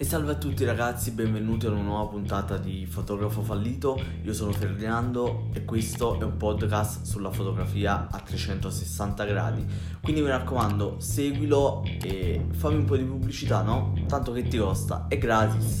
E salve a tutti ragazzi, benvenuti a una nuova puntata di Fotografo Fallito. Io sono Ferdinando e questo è un podcast sulla fotografia a 360 gradi. Quindi mi raccomando, seguilo e fammi un po' di pubblicità, no? Tanto che ti costa, è gratis.